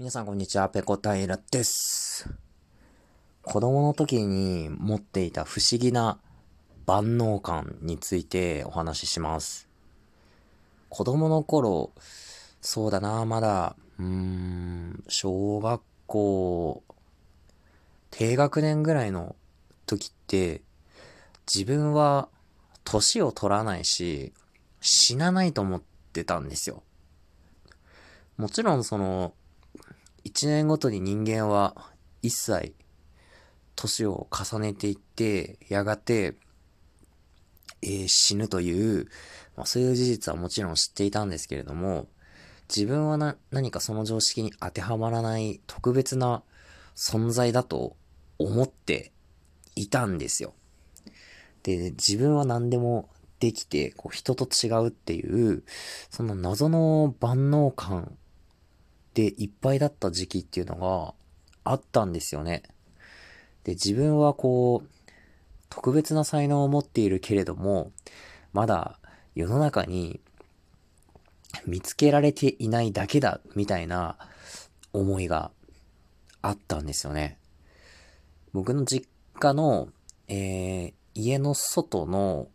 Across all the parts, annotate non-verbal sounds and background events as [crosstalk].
皆さんこんにちは、ペコタイラです。子供の時に持っていた不思議な万能感についてお話しします。子供の頃、そうだな、まだ、うーん、小学校、低学年ぐらいの時って、自分は年を取らないし、死なないと思ってたんですよ。もちろんその、一年ごとに人間は一切年を重ねていって、やがて、えー、死ぬという、まあ、そういう事実はもちろん知っていたんですけれども、自分はな、何かその常識に当てはまらない特別な存在だと思っていたんですよ。で、自分は何でもできて、こう人と違うっていう、その謎の万能感でいっぱいだった時期っていうのがあったんですよね。で、自分はこう、特別な才能を持っているけれども、まだ世の中に見つけられていないだけだ、みたいな思いがあったんですよね。僕の実家の、えー、家の外の、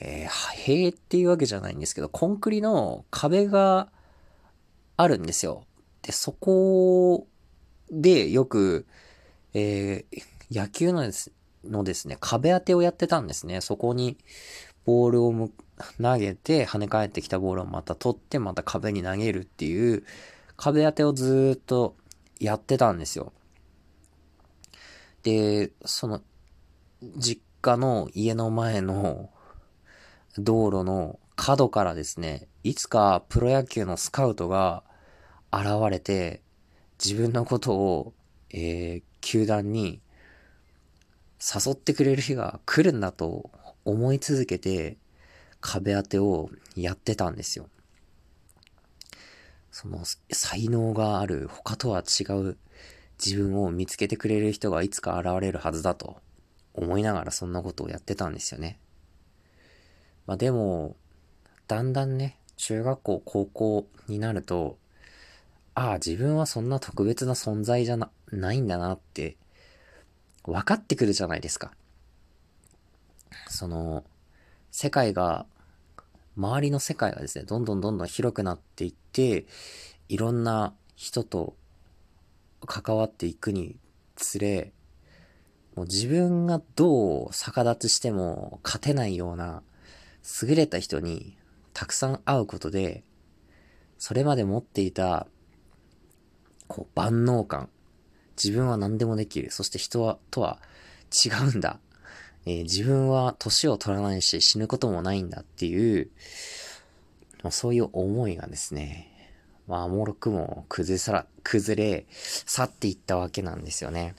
えー、塀っていうわけじゃないんですけど、コンクリの壁があるんですよ。で、そこでよく、えー、野球のですのですね、壁当てをやってたんですね。そこにボールを投げて、跳ね返ってきたボールをまた取って、また壁に投げるっていう、壁当てをずっとやってたんですよ。で、その、実家の家の前の道路の角からですね、いつかプロ野球のスカウトが現れて、自分のことを、えー、球団に誘ってくれる日が来るんだと思い続けて、壁当てをやってたんですよ。その才能がある他とは違う自分を見つけてくれる人がいつか現れるはずだと思いながらそんなことをやってたんですよね。まあでも、だんだんね、中学校、高校になると、ああ、自分はそんな特別な存在じゃな、ないんだなって、分かってくるじゃないですか。その、世界が、周りの世界がですね、どんどんどんどん広くなっていって、いろんな人と関わっていくにつれ、もう自分がどう逆立ちしても勝てないような優れた人にたくさん会うことで、それまで持っていたこう、万能感。自分は何でもできる。そして人は、とは違うんだ。えー、自分は年を取らないし死ぬこともないんだっていう、ま、そういう思いがですね、まあ、もろくも崩さら、崩れ、去っていったわけなんですよね。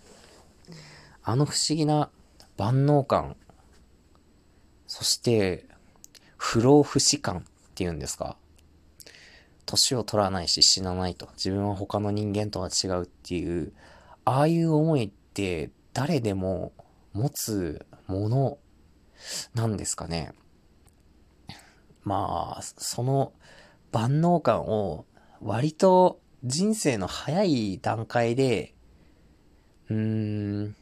あの不思議な万能感、そして、不老不死感っていうんですか年を取らないし死なないと。自分は他の人間とは違うっていう、ああいう思いって誰でも持つものなんですかね。まあ、その万能感を割と人生の早い段階で、うーん、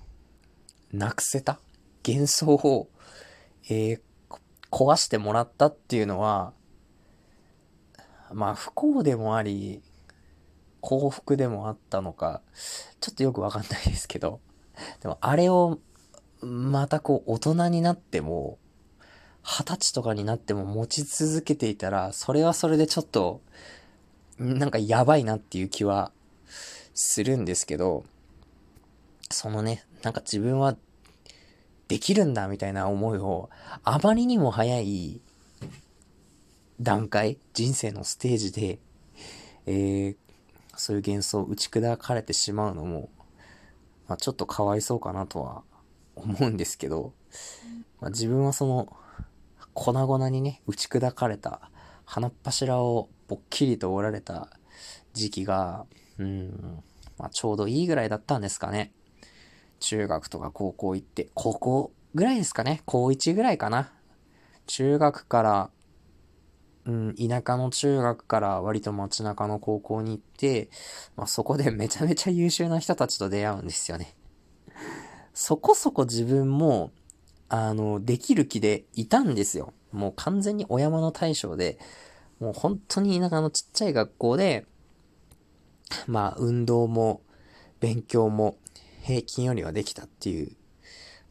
なくせた？幻想を、えー、壊してもらったっていうのは、まあ不幸でもあり、幸福でもあったのか、ちょっとよくわかんないですけど、でもあれをまたこう大人になっても、二十歳とかになっても持ち続けていたら、それはそれでちょっと、なんかやばいなっていう気はするんですけど、そのね、なんか自分はできるんだみたいな思いを、あまりにも早い段階、人生のステージで、えー、そういう幻想を打ち砕かれてしまうのも、まあ、ちょっとかわいそうかなとは思うんですけど、まあ、自分はその、粉々にね、打ち砕かれた、鼻っ柱をぽっきりと折られた時期が、うん、まあ、ちょうどいいぐらいだったんですかね。中学とか高校行って、高校ぐらいですかね。高1ぐらいかな。中学からうん、田舎の中学から割と街中の高校に行って、まあ、そこで [laughs] めちゃめちゃ優秀な人たちと出会うんですよね。そこそこ自分も、あの、できる気でいたんですよ。もう完全にお山の大将で、もう本当に田舎のちっちゃい学校で、まあ、運動も、勉強も、平均よりはできたっていう、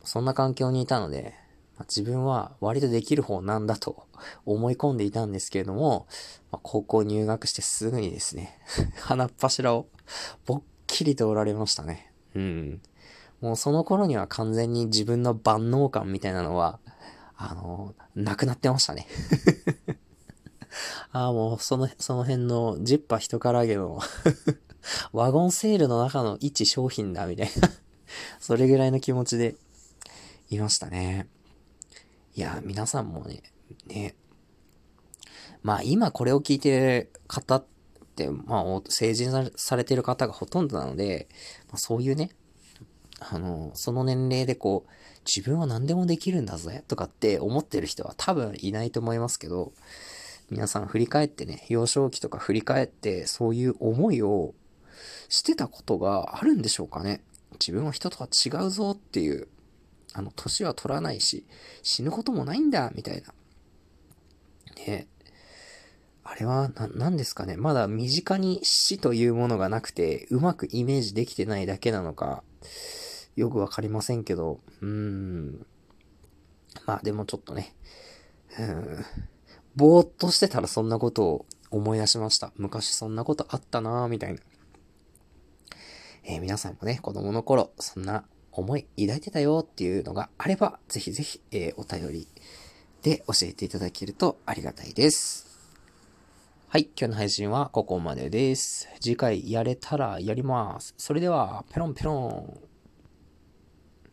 そんな環境にいたので、まあ、自分は割とできる方なんだと [laughs] 思い込んでいたんですけれども、まあ、高校入学してすぐにですね、[laughs] 鼻っ柱を [laughs] ぼっきりとおられましたね。うん。もうその頃には完全に自分の万能感みたいなのは、あの、なくなってましたね。ああ、もうその、その辺のジッパ人から揚げのワゴンセールの中の一商品だ、みたいなそれぐらいの気持ちでいましたね。いや、皆さんもね、ね、まあ今これを聞いてる方って、まあ成人されてる方がほとんどなので、まあ、そういうね、あの、その年齢でこう、自分は何でもできるんだぜとかって思ってる人は多分いないと思いますけど、皆さん振り返ってね、幼少期とか振り返ってそういう思いをしてたことがあるんでしょうかね。自分は人とは違うぞっていう、あの、年は取らないし、死ぬこともないんだ、みたいな。ねあれは、な、なんですかね。まだ身近に死というものがなくて、うまくイメージできてないだけなのか、よくわかりませんけど、うーん。まあでもちょっとね、うん。ぼーっとしてたらそんなことを思い出しました。昔そんなことあったなぁ、みたいな。えー、皆さんもね、子供の頃、そんな思い抱いてたよっていうのがあれば、ぜひぜひ、えー、お便りで教えていただけるとありがたいです。はい、今日の配信はここまでです。次回やれたらやります。それでは、ペロンペロン。